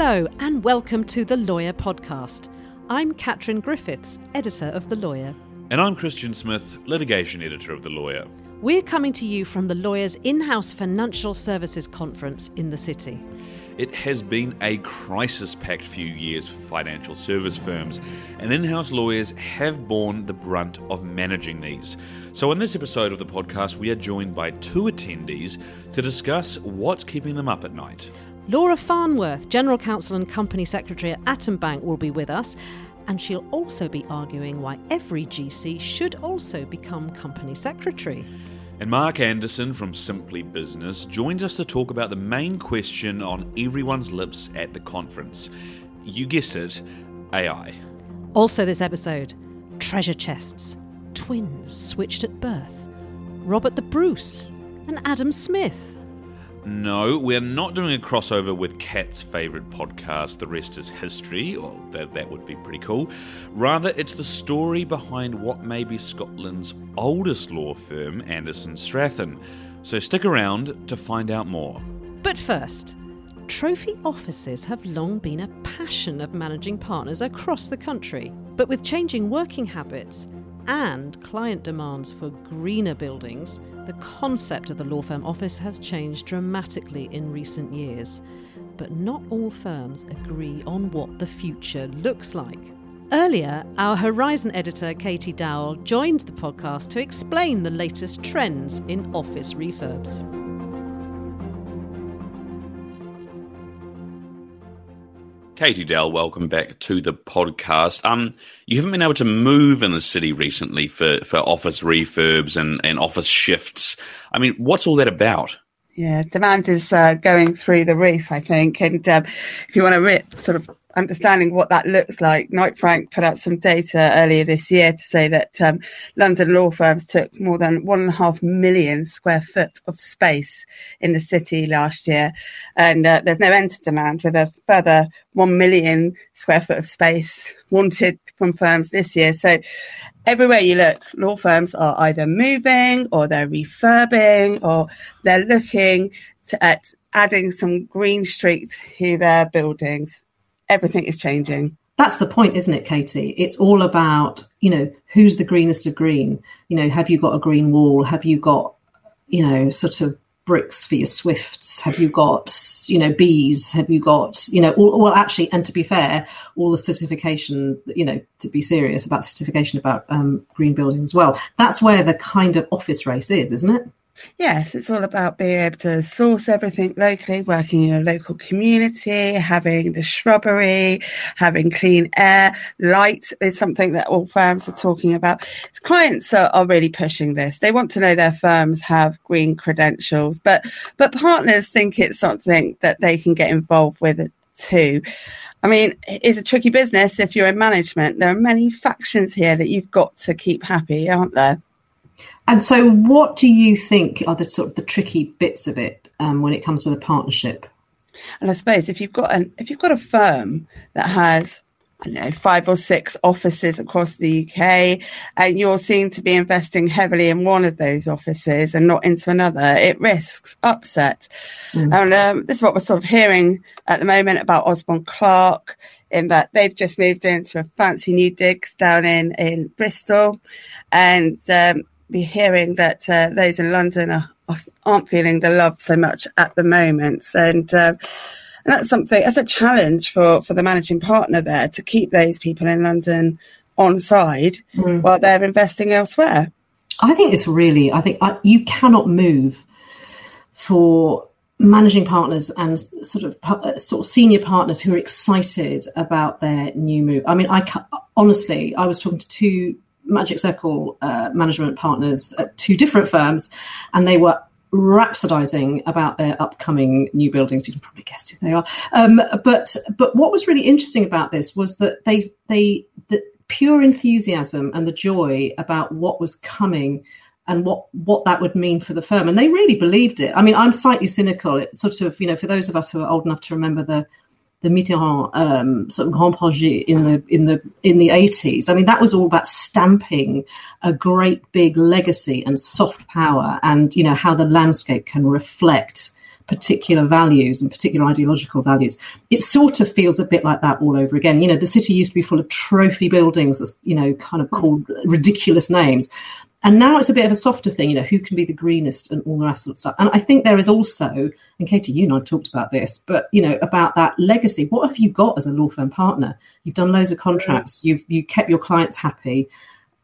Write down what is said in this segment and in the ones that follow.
Hello, and welcome to The Lawyer Podcast. I'm Catrin Griffiths, editor of The Lawyer. And I'm Christian Smith, litigation editor of The Lawyer. We're coming to you from The Lawyer's in house financial services conference in the city. It has been a crisis packed few years for financial service firms, and in house lawyers have borne the brunt of managing these. So, in this episode of the podcast, we are joined by two attendees to discuss what's keeping them up at night. Laura Farnworth, General Counsel and Company Secretary at Atom Bank, will be with us, and she'll also be arguing why every GC should also become Company Secretary. And Mark Anderson from Simply Business joins us to talk about the main question on everyone's lips at the conference. You guessed it, AI. Also, this episode treasure chests, twins switched at birth, Robert the Bruce, and Adam Smith. No, we're not doing a crossover with Kat's favourite podcast, The Rest is History, or that, that would be pretty cool. Rather, it's the story behind what may be Scotland's oldest law firm, Anderson Strathern. So stick around to find out more. But first, trophy offices have long been a passion of managing partners across the country. But with changing working habits, and client demands for greener buildings, the concept of the law firm office has changed dramatically in recent years. But not all firms agree on what the future looks like. Earlier, our Horizon editor, Katy Dowell, joined the podcast to explain the latest trends in office refurbs. Katy Dowell, welcome back to the podcast. Um, you haven't been able to move in the city recently for, for office refurbs and, and office shifts. I mean, what's all that about? Yeah, demand is uh, going through the roof, I think. And um, if you want to re- sort of understanding what that looks like, Knight Frank put out some data earlier this year to say that um, London law firms took more than one and a half million square foot of space in the city last year. And uh, there's no end to demand with a further 1 million square foot of space wanted from firms this year. So everywhere you look, law firms are either moving or they're refurbing or they're looking to, at adding some green street to their buildings everything is changing. That's the point, isn't it, Katy? It's all about, you know, who's the greenest of green? You know, have you got a green wall? Have you got, you know, sort of bricks for your swifts? Have you got, you know, bees? Have you got, you know, all, well, actually, and to be fair, all the certification, you know, to be serious about certification about um, green buildings as well. That's where the kind of office race is, isn't it? Yes, it's all about being able to source everything locally, working in a local community, having the shrubbery, having clean air. Light is something that all firms are talking about. Clients are, are really pushing this. They want to know their firms have green credentials, but, but partners think it's something that they can get involved with too. I mean, it's a tricky business if you're in management. There are many factions here that you've got to keep happy, aren't there? And so, what do you think are the sort of the tricky bits of it um, when it comes to the partnership? And I suppose if you've got an if you've got a firm that has I don't know five or six offices across the UK, and you're seen to be investing heavily in one of those offices and not into another, it risks upset. Mm. And um, this is what we're sort of hearing at the moment about Osborne Clarke, in that they've just moved into a fancy new digs down in in Bristol, and um, be hearing that uh, those in London are, aren't feeling the love so much at the moment. And, uh, and that's something, that's a challenge for, for the managing partner there to keep those people in London on side mm. while they're investing elsewhere. I think it's really, I think I, you cannot move for managing partners and sort of uh, sort of senior partners who are excited about their new move. I mean, I honestly, I was talking to two Magic Circle uh, management partners at two different firms, and they were rhapsodizing about their upcoming new buildings. You can probably guess who they are. Um, but but what was really interesting about this was that they they the pure enthusiasm and the joy about what was coming and what what that would mean for the firm, and they really believed it. I mean, I'm slightly cynical. It's sort of you know for those of us who are old enough to remember the the Mitterrand um, sort of grand projet in the in the in the eighties. I mean, that was all about stamping a great big legacy and soft power, and you know how the landscape can reflect particular values and particular ideological values. It sort of feels a bit like that all over again. You know, the city used to be full of trophy buildings, you know, kind of called ridiculous names. And now it's a bit of a softer thing, you know, who can be the greenest and all the rest of stuff. And I think there is also, and Katy, you and I talked about this, but you know, about that legacy. What have you got as a law firm partner? You've done loads of contracts, mm. you've you kept your clients happy.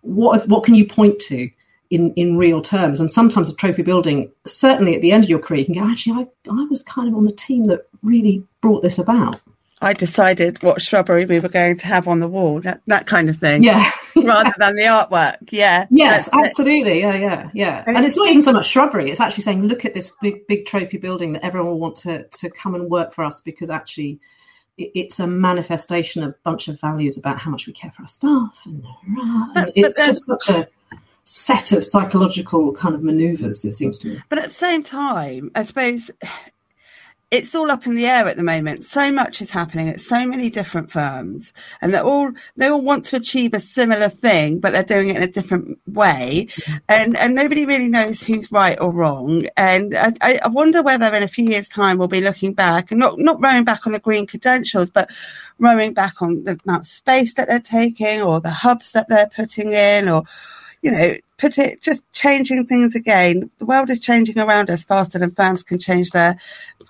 What what can you point to in, in real terms? And sometimes a trophy building, certainly at the end of your career, you can go, actually, I, I was kind of on the team that really brought this about. I decided what shrubbery we were going to have on the wall, that, that kind of thing. Yeah. rather than the artwork. Yeah. Yes, absolutely. Yeah, yeah, yeah. And, and it's, it's not even so much shrubbery. It's actually saying, look at this big, big trophy building that everyone will want to, to come and work for us because actually it's a manifestation of a bunch of values about how much we care for our staff. And, and it's just such a set of psychological kind of maneuvers, it seems to me. But at the same time, I suppose it's all up in the air at the moment. So much is happening at so many different firms, and they all they all want to achieve a similar thing, but they're doing it in a different way, mm-hmm. and and nobody really knows who's right or wrong. And I, I wonder whether in a few years' time we'll be looking back and not not rowing back on the green credentials, but rowing back on the amount of space that they're taking, or the hubs that they're putting in, or you know, put it just changing things again. The world is changing around us faster than firms can change their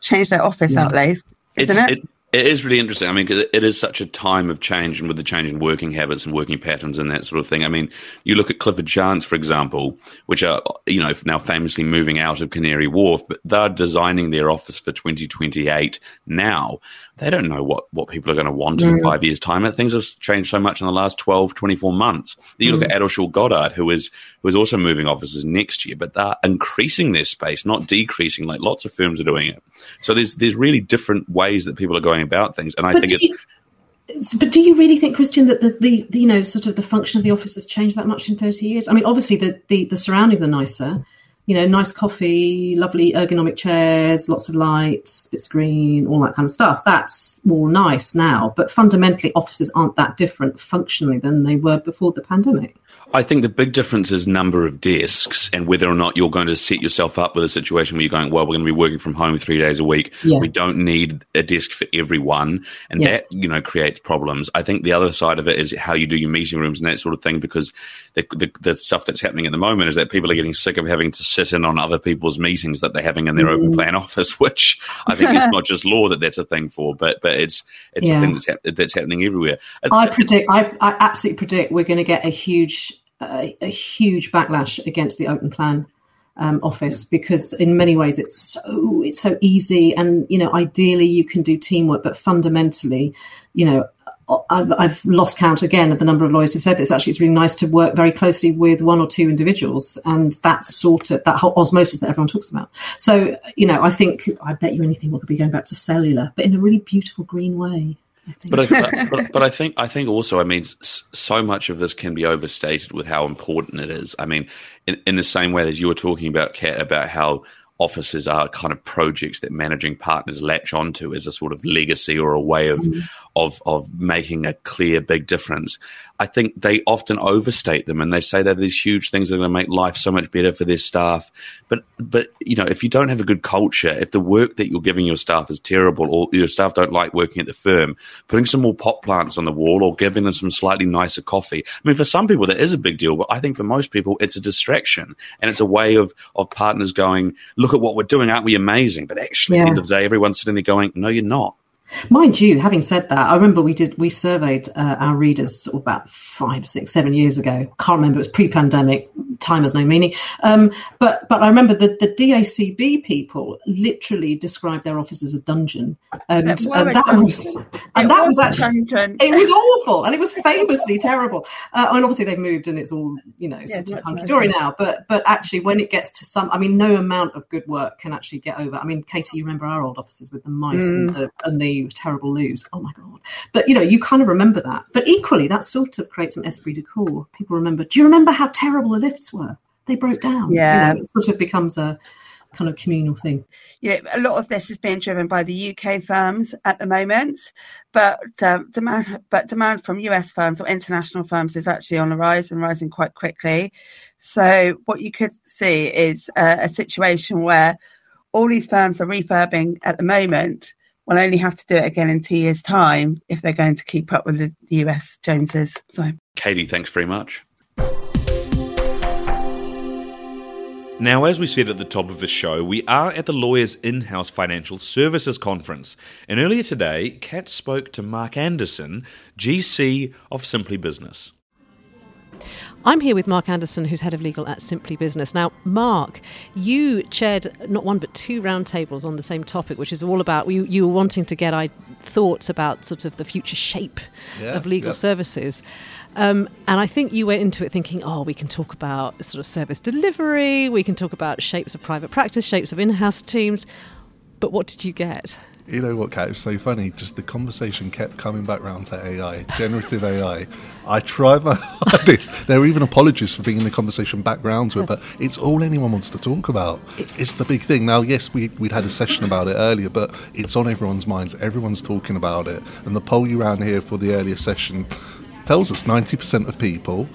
change their office yeah. outlays, isn't it's, it? it? It is really interesting. I mean, because it is such a time of change and with the change in working habits and working patterns and that sort of thing. I mean, you look at Clifford Chance, for example, which are, you know, now famously moving out of Canary Wharf, but they're designing their office for 2028 now they don't know what, what people are going to want mm. in five years' time. Things have changed so much in the last 12, 24 months. You mm. look at Addleshaw Goddard, who is, who is also moving offices next year, but they're increasing their space, not decreasing like lots of firms are doing it. So there's, there's really different ways that people are going about things. And I but think it's. You, but do you really think, Christian, that the, the, the, you know sort of the function of the office has changed that much in thirty years? I mean, obviously the the, the surroundings are nicer, you know, nice coffee, lovely ergonomic chairs, lots of lights, bits green, all that kind of stuff. That's all nice now, but fundamentally, offices aren't that different functionally than they were before the pandemic. I think the big difference is number of desks and whether or not you're going to set yourself up with a situation where you're going, well, we're going to be working from home three days a week. Yeah. We don't need a desk for everyone. And yeah. that, you know, creates problems. I think the other side of it is how you do your meeting rooms and that sort of thing, because the, the, the stuff that's happening at the moment is that people are getting sick of having to sit in on other people's meetings that they're having in their mm-hmm. open plan office, which I think is not just law that that's a thing for, but, but it's, it's yeah. a thing that's, ha- that's happening everywhere. I predict, I, I absolutely predict we're going to get a huge a, a huge backlash against the open plan um, office because in many ways it's so it's so easy and you know ideally you can do teamwork but fundamentally you know I've, I've, lost count again of the number of lawyers who've said this. Actually, it's really nice to work very closely with one or two individuals, and that sort of that whole osmosis that everyone talks about. So, you know, I think I bet you anything we could be going back to cellular, but in a really beautiful green way. But I, but, but, I think I think also I mean so much of this can be overstated with how important it is. I mean, in, in the same way as you were talking about Kat about how offices are kind of projects that managing partners latch onto as a sort of legacy or a way of mm-hmm. Of of making a clear big difference. I think they often overstate them and they say they're these huge things that are going to make life so much better for their staff. But but you know, if you don't have a good culture, if the work that you're giving your staff is terrible, or your staff don't like working at the firm, putting some more pot plants on the wall or giving them some slightly nicer coffee. I mean, for some people that is a big deal, but I think for most people it's a distraction and it's a way of of partners going, look at what we're doing, aren't we amazing? But actually, yeah. at the end of the day, everyone's sitting there going, no, you're not. Mind you, having said that, I remember we did we surveyed uh, our readers sort of about five, six, seven years ago. Can't remember; it was pre-pandemic. Time has no meaning. Um, but but I remember the the DACB people literally described their office as a dungeon, and that was and that was actually it was awful, and it was famously terrible. Uh, and obviously they've moved, and it's all you know yeah, sort of hunky dory now. But but actually, when it gets to some, I mean, no amount of good work can actually get over. I mean, Katy, you remember our old offices with the mice mm. and the, and the terrible loos. Oh my god! But you know, you kind of remember that. But equally, that sort of creates an esprit de corps. People remember. Do you remember how terrible the lifts were? They broke down. Yeah, you know, it sort of becomes a kind of communal thing. Yeah, a lot of this is being driven by the UK firms at the moment, but um, demand, but demand from US firms or international firms is actually on the rise and rising quite quickly. So what you could see is a situation where all these firms are refurbing at the moment will only have to do it again in two years' time if they're going to keep up with the, the US Joneses. So, Katy, thanks very much. Now, as we said at the top of the show, we are at the Lawyers In House Financial Services Conference. And earlier today, Kat spoke to Mark Anderson, GC of Simply Business. I'm here with Mark Anderson, who's head of legal at Simply Business. Now, Mark, you chaired not one but two roundtables on the same topic, which is all about you, you were wanting to get I, thoughts about sort of the future shape yeah, of legal yeah. services. Um, and I think you went into it thinking, oh, we can talk about sort of service delivery, we can talk about shapes of private practice, shapes of in house teams. But what did you get? You know what, Kat? It's so funny. Just the conversation kept coming back round to AI, generative AI. I try my hardest. There are even apologies for bringing the conversation back round to it, but it's all anyone wants to talk about. It's the big thing. Now, yes, we, we'd had a session about it earlier, but it's on everyone's minds. Everyone's talking about it. And the poll you ran here for the earlier session tells us 90% of people,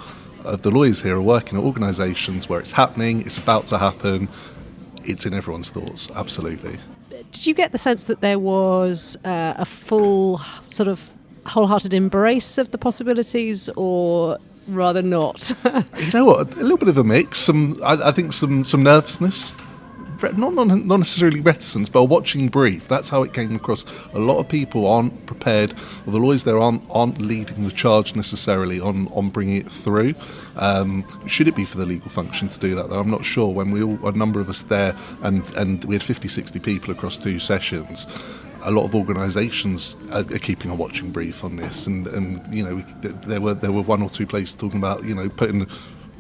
of the lawyers here, are working at organisations where it's happening, it's about to happen, it's in everyone's thoughts. Absolutely did you get the sense that there was uh, a full sort of wholehearted embrace of the possibilities, or rather not? you know what? A little bit of a mix. Some, I, I think, some some nervousness not, not, necessarily reticence, but watching brief. That's how it came across. A lot of people aren't prepared, or the lawyers there aren't aren't leading the charge necessarily on on bringing it through. Um, should it be for the legal function to do that? Though I'm not sure. When we all a number of us there, and and we had 50, 60 people across two sessions a lot of organisations are, are, keeping a watching brief on this, and, and you know there were there were one or two places talking about you know putting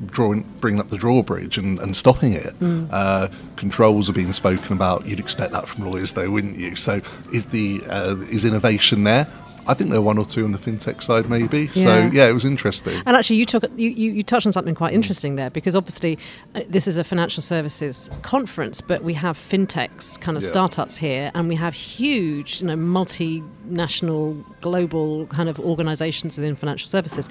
drawing, bringing up the drawbridge and, and stopping it. Mm. Uh, controls are being spoken about. You'd expect that from lawyers, though, wouldn't you? So, is the uh, is innovation there? I think there are one or two on the fintech side, maybe. Yeah. So yeah, it was interesting. And actually, you took you, you, you touched on something quite interesting there because obviously uh, this is a financial services conference, but we have fintechs, kind of yeah. startups here, and we have huge, you know, multinational, global kind of organisations within financial services.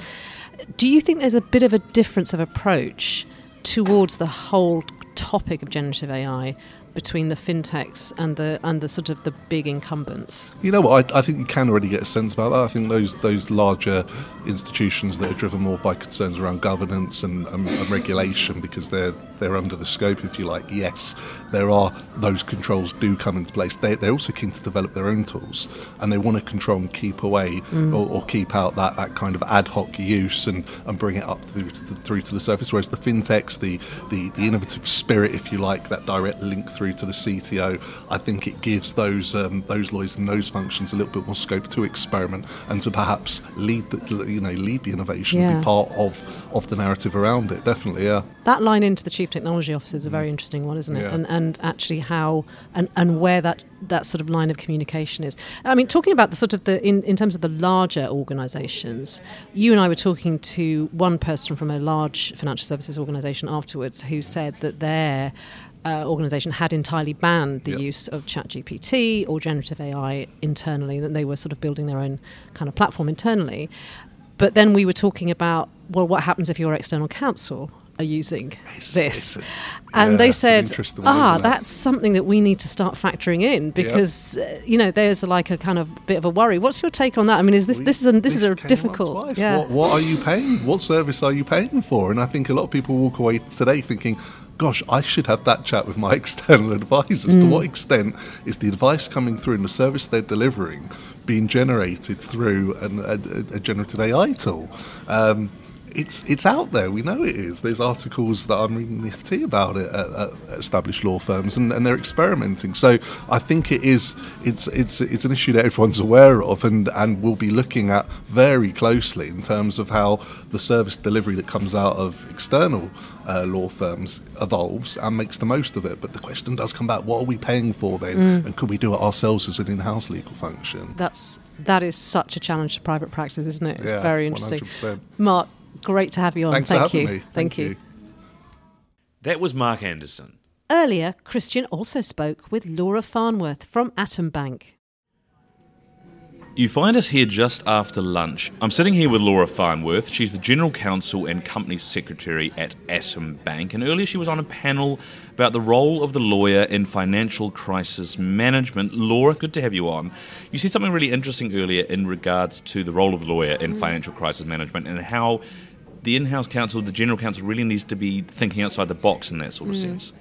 Do you think there's a bit of a difference of approach towards the whole topic of generative AI between the fintechs and the and the sort of the big incumbents? You know what? I, I, think you can already get a sense about that. I think those those larger institutions that are driven more by concerns around governance and, and, and regulation because they're they're under the scope, if you like. Yes, there are those controls do come into place. They, they're also keen to develop their own tools and they want to control and keep away mm. or, or, keep out that, that kind of ad hoc use and, and bring it up through to, the, through to the surface. Whereas the fintechs, the, the, the innovative spirit, if you like, that direct link through to the CTO, I think it gives those um, those lawyers and those functions a little bit more scope to experiment and to perhaps lead the you know lead the innovation, yeah. be part of of the narrative around it. Definitely, yeah. That line into the chief technology officer is a very mm. interesting one, isn't it? Yeah. And and actually how and, and where that that sort of line of communication is. I mean, talking about the sort of the in, in terms of the larger organisations, you and I were talking to one person from a large financial services organisation afterwards who said that their uh, organisation had entirely banned the yep. use of ChatGPT or generative AI internally, that they were sort of building their own kind of platform internally. But then we were talking about, well, what happens if you're external counsel? are using it's, this. It's a, and yeah, they said, ah, that's something that we need to start factoring in because, yep. uh, you know, there's like a kind of bit of a worry. What's your take on that? I mean, is this, this is a, this, this is a difficult. Yeah. What, what are you paying? What service are you paying for? And I think a lot of people walk away today thinking, gosh, I should have that chat with my external advisors. Mm. To what extent is the advice coming through and the service they're delivering being generated through an, a, a, generative AI tool? Um, it's it's out there. We know it is. There's articles that I'm reading the FT about it at, at established law firms, and, and, they're experimenting. So I think it is. It's it's it's an issue that everyone's aware of, and and we'll be looking at very closely in terms of how the service delivery that comes out of external uh, law firms evolves and makes the most of it. But the question does come back: What are we paying for then, mm. and could we do it ourselves as an in-house legal function? That's that is such a challenge to private practice, isn't it? It's yeah, very interesting. 100%. Mark, Great to have you on. Thanks Thank you. Thank, Thank, you. you. That was Mark Anderson. Earlier, Christian also spoke with Laura Farnworth from Atom Bank. You find us here just after lunch. I'm sitting here with Laura Farnworth. She's the General Counsel and Company Secretary at Atom Bank, and earlier she was on a panel about the role of the lawyer in financial crisis management. Laura, good to have you on. You said something really interesting earlier in regards to the role of the lawyer in financial crisis management and how the in-house counsel, the general counsel, really needs to be thinking outside the box in that sort of mm. sense.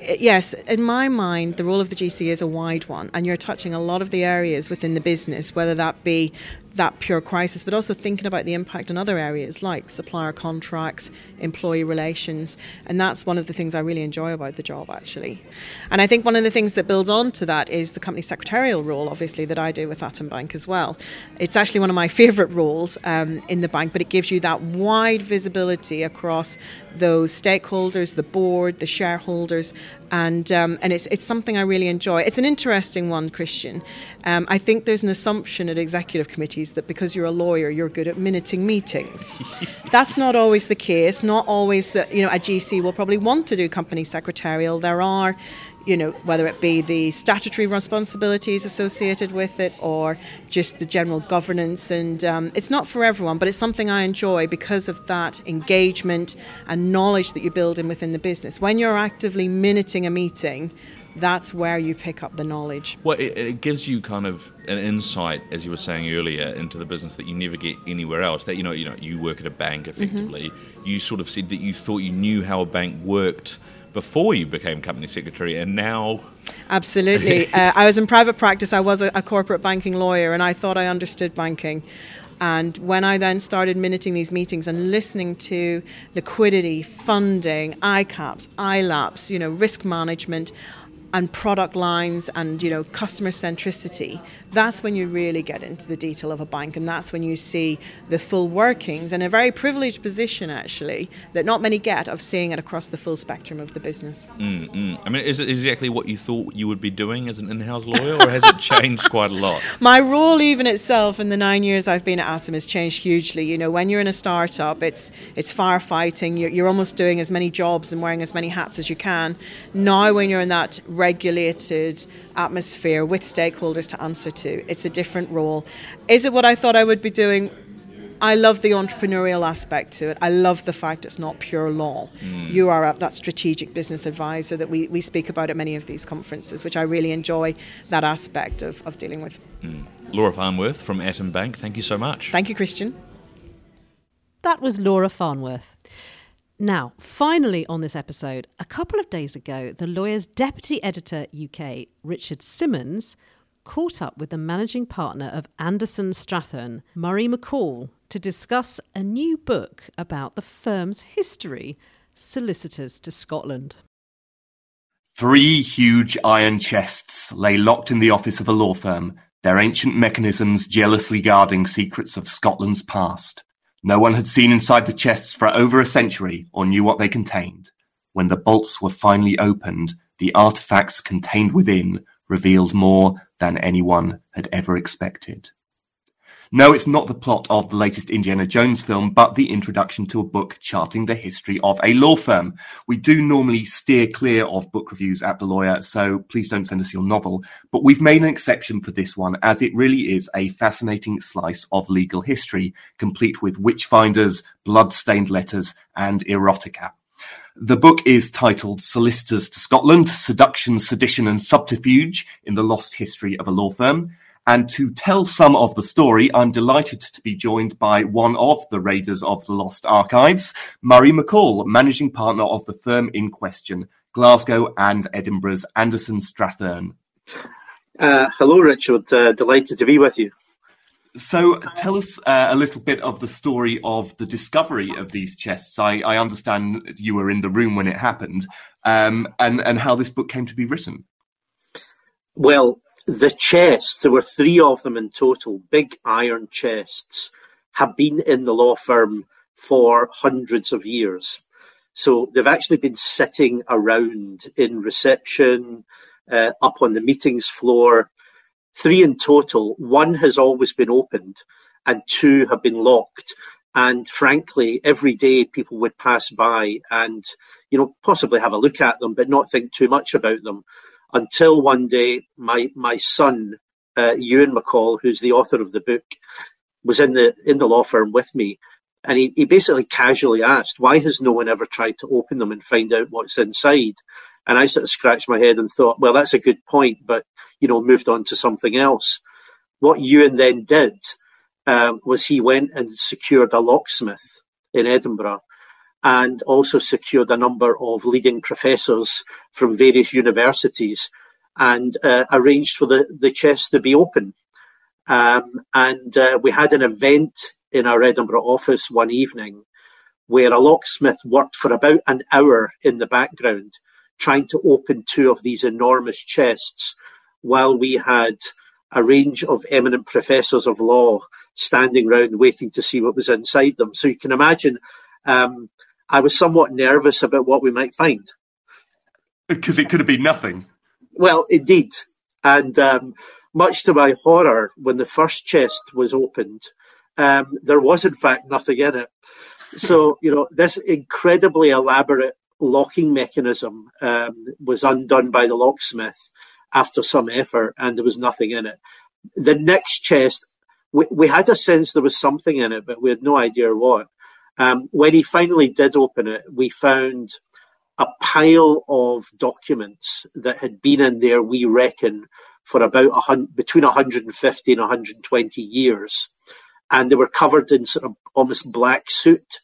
Yes, in my mind, the role of the GC is a wide one, and you're touching a lot of the areas within the business, whether that be that pure crisis, but also thinking about the impact on other areas like supplier contracts, employee relations. And that's one of the things I really enjoy about the job, actually. And I think one of the things that builds on to that is the company secretarial role, obviously, that I do with Atom Bank as well. It's actually one of my favourite roles um, in the bank, but it gives you that wide visibility across those stakeholders, the board, the shareholders, and um, and it's it's something I really enjoy. It's an interesting one, Christian. Um, I think there's an assumption at executive committees that because you're a lawyer, you're good at minuting meetings. That's not always the case. Not always that you know a GC will probably want to do company secretarial. There are you know, whether it be the statutory responsibilities associated with it or just the general governance. And um, it's not for everyone, but it's something I enjoy because of that engagement and knowledge that you build in within the business. When you're actively minuting a meeting, that's where you pick up the knowledge. Well, it, it, gives you kind of an insight, as you were saying earlier, into the business that you never get anywhere else. That you know, you know, you work at a bank effectively. Mm-hmm. You sort of said that you thought you knew how a bank worked before you became company secretary, and now. Absolutely. uh, I was in private practice. I was a, a corporate banking lawyer, and I thought I understood banking. And when I then started minuting these meetings and listening to liquidity, funding, ICAAPs, ILAAPs, you know, risk management, and product lines and you know customer centricity that's when you really get into the detail of a bank and that's when you see the full workings and a very privileged position actually that not many get of seeing it across the full spectrum of the business. Mm-hmm. i mean is it exactly what you thought you would be doing as an in-house lawyer or has it changed quite a lot? My role even itself in the nine years i've been at atom has changed hugely. You know when you're in a startup it's it's firefighting. You're, you're almost doing as many jobs and wearing as many hats as you can. Now when you're in that regulated atmosphere with stakeholders to answer to. It's a different role. Is it what I thought I would be doing? I love the entrepreneurial aspect to it. I love the fact it's not pure law. Mm. You are that strategic business advisor that we, we speak about at many of these conferences, which I really enjoy that aspect of, of dealing with. Mm. Laura Farnworth from Atom Bank, thank you so much. Thank you, Christian. That was Laura Farnworth. Now, finally, on this episode, a couple of days ago, the lawyer's deputy editor UK, Richard Simmons, caught up with the managing partner of Anderson Strathern, Murray McCall, to discuss a new book about the firm's history, Solicitors to Scotland. Three huge iron chests lay locked in the office of a law firm, their ancient mechanisms jealously guarding secrets of Scotland's past. No one had seen inside the chests for over a century or knew what they contained. When the bolts were finally opened, the artifacts contained within revealed more than anyone had ever expected. No, it's not the plot of the latest Indiana Jones film, but the introduction to a book charting the history of a law firm. We do normally steer clear of book reviews at The Lawyer, so please don't send us your novel. But we've made an exception for this one, as it really is a fascinating slice of legal history, complete with witch-finders, blood-stained letters, and erotica. The book is titled Solicitors to Scotland Seduction, Sedition, and Subterfuge in the Lost History of a Law Firm. And to tell some of the story, I'm delighted to be joined by one of the Raiders of the Lost Archives, Murray McCall, managing partner of the firm in question, Glasgow and Edinburgh's Anderson Strathern. Uh, hello, Richard. Uh, delighted to be with you. So, tell us uh, a little bit of the story of the discovery of these chests. I, I understand you were in the room when it happened, um, and and how this book came to be written. Well, the chests, there were three of them in total, big iron chests, have been in the law firm for hundreds of years. So they've actually been sitting around in reception, uh, up on the meetings floor. Three in total. One has always been opened, and two have been locked. And frankly, every day people would pass by and, you know, possibly have a look at them, but not think too much about them until one day my my son uh, Ewan McCall, who's the author of the book, was in the in the law firm with me, and he, he basically casually asked, "Why has no one ever tried to open them and find out what's inside?" And I sort of scratched my head and thought, "Well, that's a good point," but you know, moved on to something else. What Ewan then did um, was he went and secured a locksmith in Edinburgh and also secured a number of leading professors from various universities and uh, arranged for the, the chest to be open. Um, and uh, we had an event in our Edinburgh office one evening where a locksmith worked for about an hour in the background trying to open two of these enormous chests while we had a range of eminent professors of law standing round waiting to see what was inside them. So you can imagine um, I was somewhat nervous about what we might find. Because it could have been nothing. Well, indeed. And um, much to my horror, when the first chest was opened, um, there was in fact nothing in it. So, you know, this incredibly elaborate locking mechanism um, was undone by the locksmith after some effort, and there was nothing in it. The next chest, we, we had a sense there was something in it, but we had no idea what. Um, when he finally did open it, we found a pile of documents that had been in there, we reckon, for about a hundred, between 150 and 120 years. And they were covered in sort of almost black soot.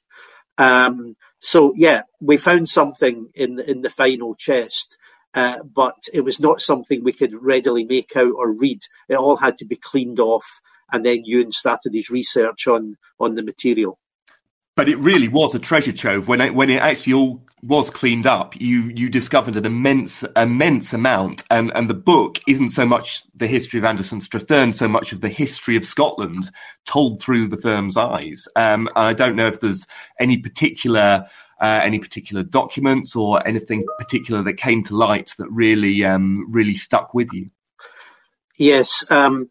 Um, so yeah, we found something in in the final chest, uh, but it was not something we could readily make out or read. It all had to be cleaned off, and then Ewan started his research on on the material but it really was a treasure trove when it, when it actually all was cleaned up. You you discovered an immense immense amount, and and the book isn't so much the history of Anderson strathern so much of the history of Scotland told through the firm's eyes. Um, and I don't know if there's any particular. Uh, any particular documents or anything particular that came to light that really um, really stuck with you? Yes, um,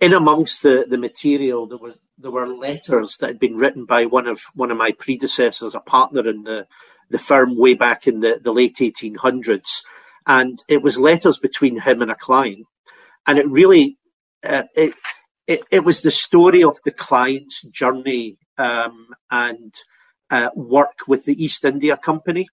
in amongst the, the material, that were there were letters that had been written by one of one of my predecessors, a partner in the the firm way back in the, the late 1800s, and it was letters between him and a client, and it really uh, it, it it was the story of the client's journey um, and uh, work with the East India Company.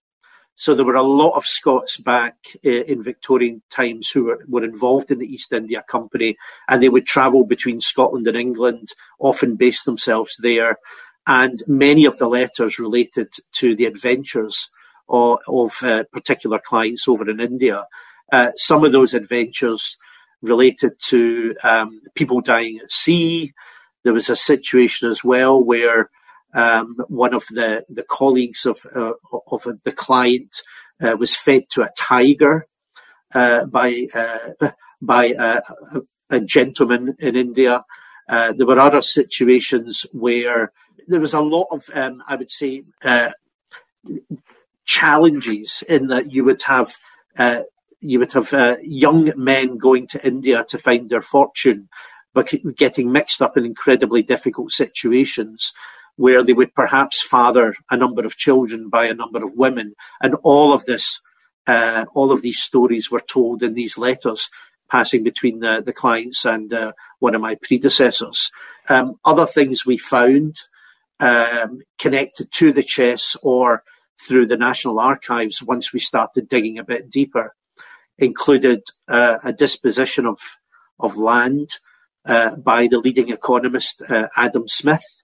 So there were a lot of Scots back uh, in Victorian times who were, were involved in the East India Company, and they would travel between Scotland and England, often base themselves there. And many of the letters related to the adventures of, of uh, particular clients over in India. Uh, some of those adventures related to um, people dying at sea. There was a situation as well where um, one of the, the colleagues of, uh, of the client uh, was fed to a tiger uh, by, uh, by a, a, gentleman in India. Uh, there were other situations where there was a lot of, um, I would say, uh, challenges in that you would have you would have young men going to India to find their fortune, but getting mixed up in incredibly difficult situations where they would perhaps father a number of children by a number of women. And all of this, uh, all of these stories were told in these letters passing between the, the clients and uh, one of my predecessors. Um, other things we found um, connected to the chess or through the National Archives once we started digging a bit deeper included uh, a disposition of, of land uh, by the leading economist uh, Adam Smith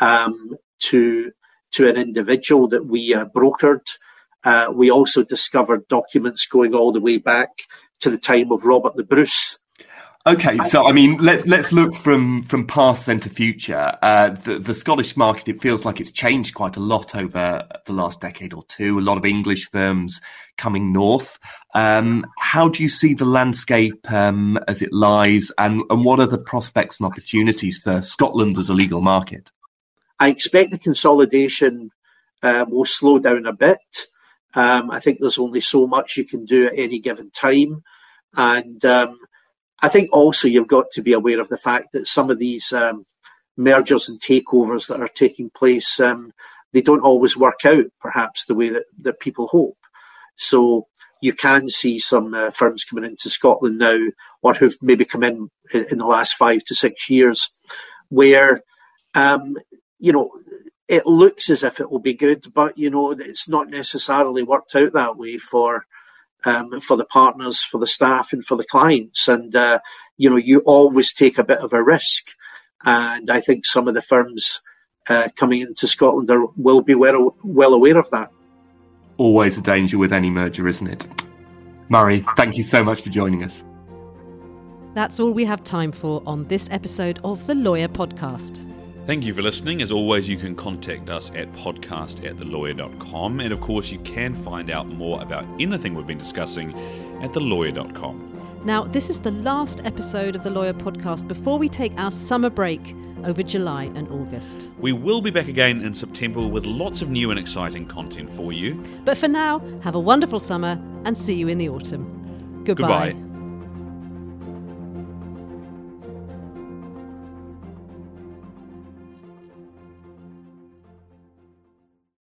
um, to to an individual that we uh, brokered. Uh, we also discovered documents going all the way back to the time of Robert the Bruce. Okay, so I mean, let's let's look from from past then to future. Uh, the the Scottish market, it feels like it's changed quite a lot over the last decade or two. A lot of English firms coming north. Um, how do you see the landscape um, as it lies, and and what are the prospects and opportunities for Scotland as a legal market? I expect the consolidation uh, will slow down a bit. Um, I think there's only so much you can do at any given time. And um, I think also you've got to be aware of the fact that some of these um, mergers and takeovers that are taking place, um, they don't always work out perhaps the way that, that people hope. So you can see some uh, firms coming into Scotland now, or who've maybe come in in the last five to six years, where um, you know it looks as if it will be good, but you know it's not necessarily worked out that way for um, for the partners, for the staff, and for the clients. And uh, you know, you always take a bit of a risk, and I think some of the firms uh, coming into Scotland are, will be well well aware of that. Always a danger with any merger, isn't it? Murray, thank you so much for joining us. That's all we have time for on this episode of the Lawyer Podcast. Thank you for listening. As always, you can contact us at podcast at thelawyer.com. And of course, you can find out more about anything we've been discussing at thelawyer.com. Now, this is the last episode of the Lawyer Podcast before we take our summer break over July and August. We will be back again in September with lots of new and exciting content for you. But for now, have a wonderful summer and see you in the autumn. Goodbye. Goodbye.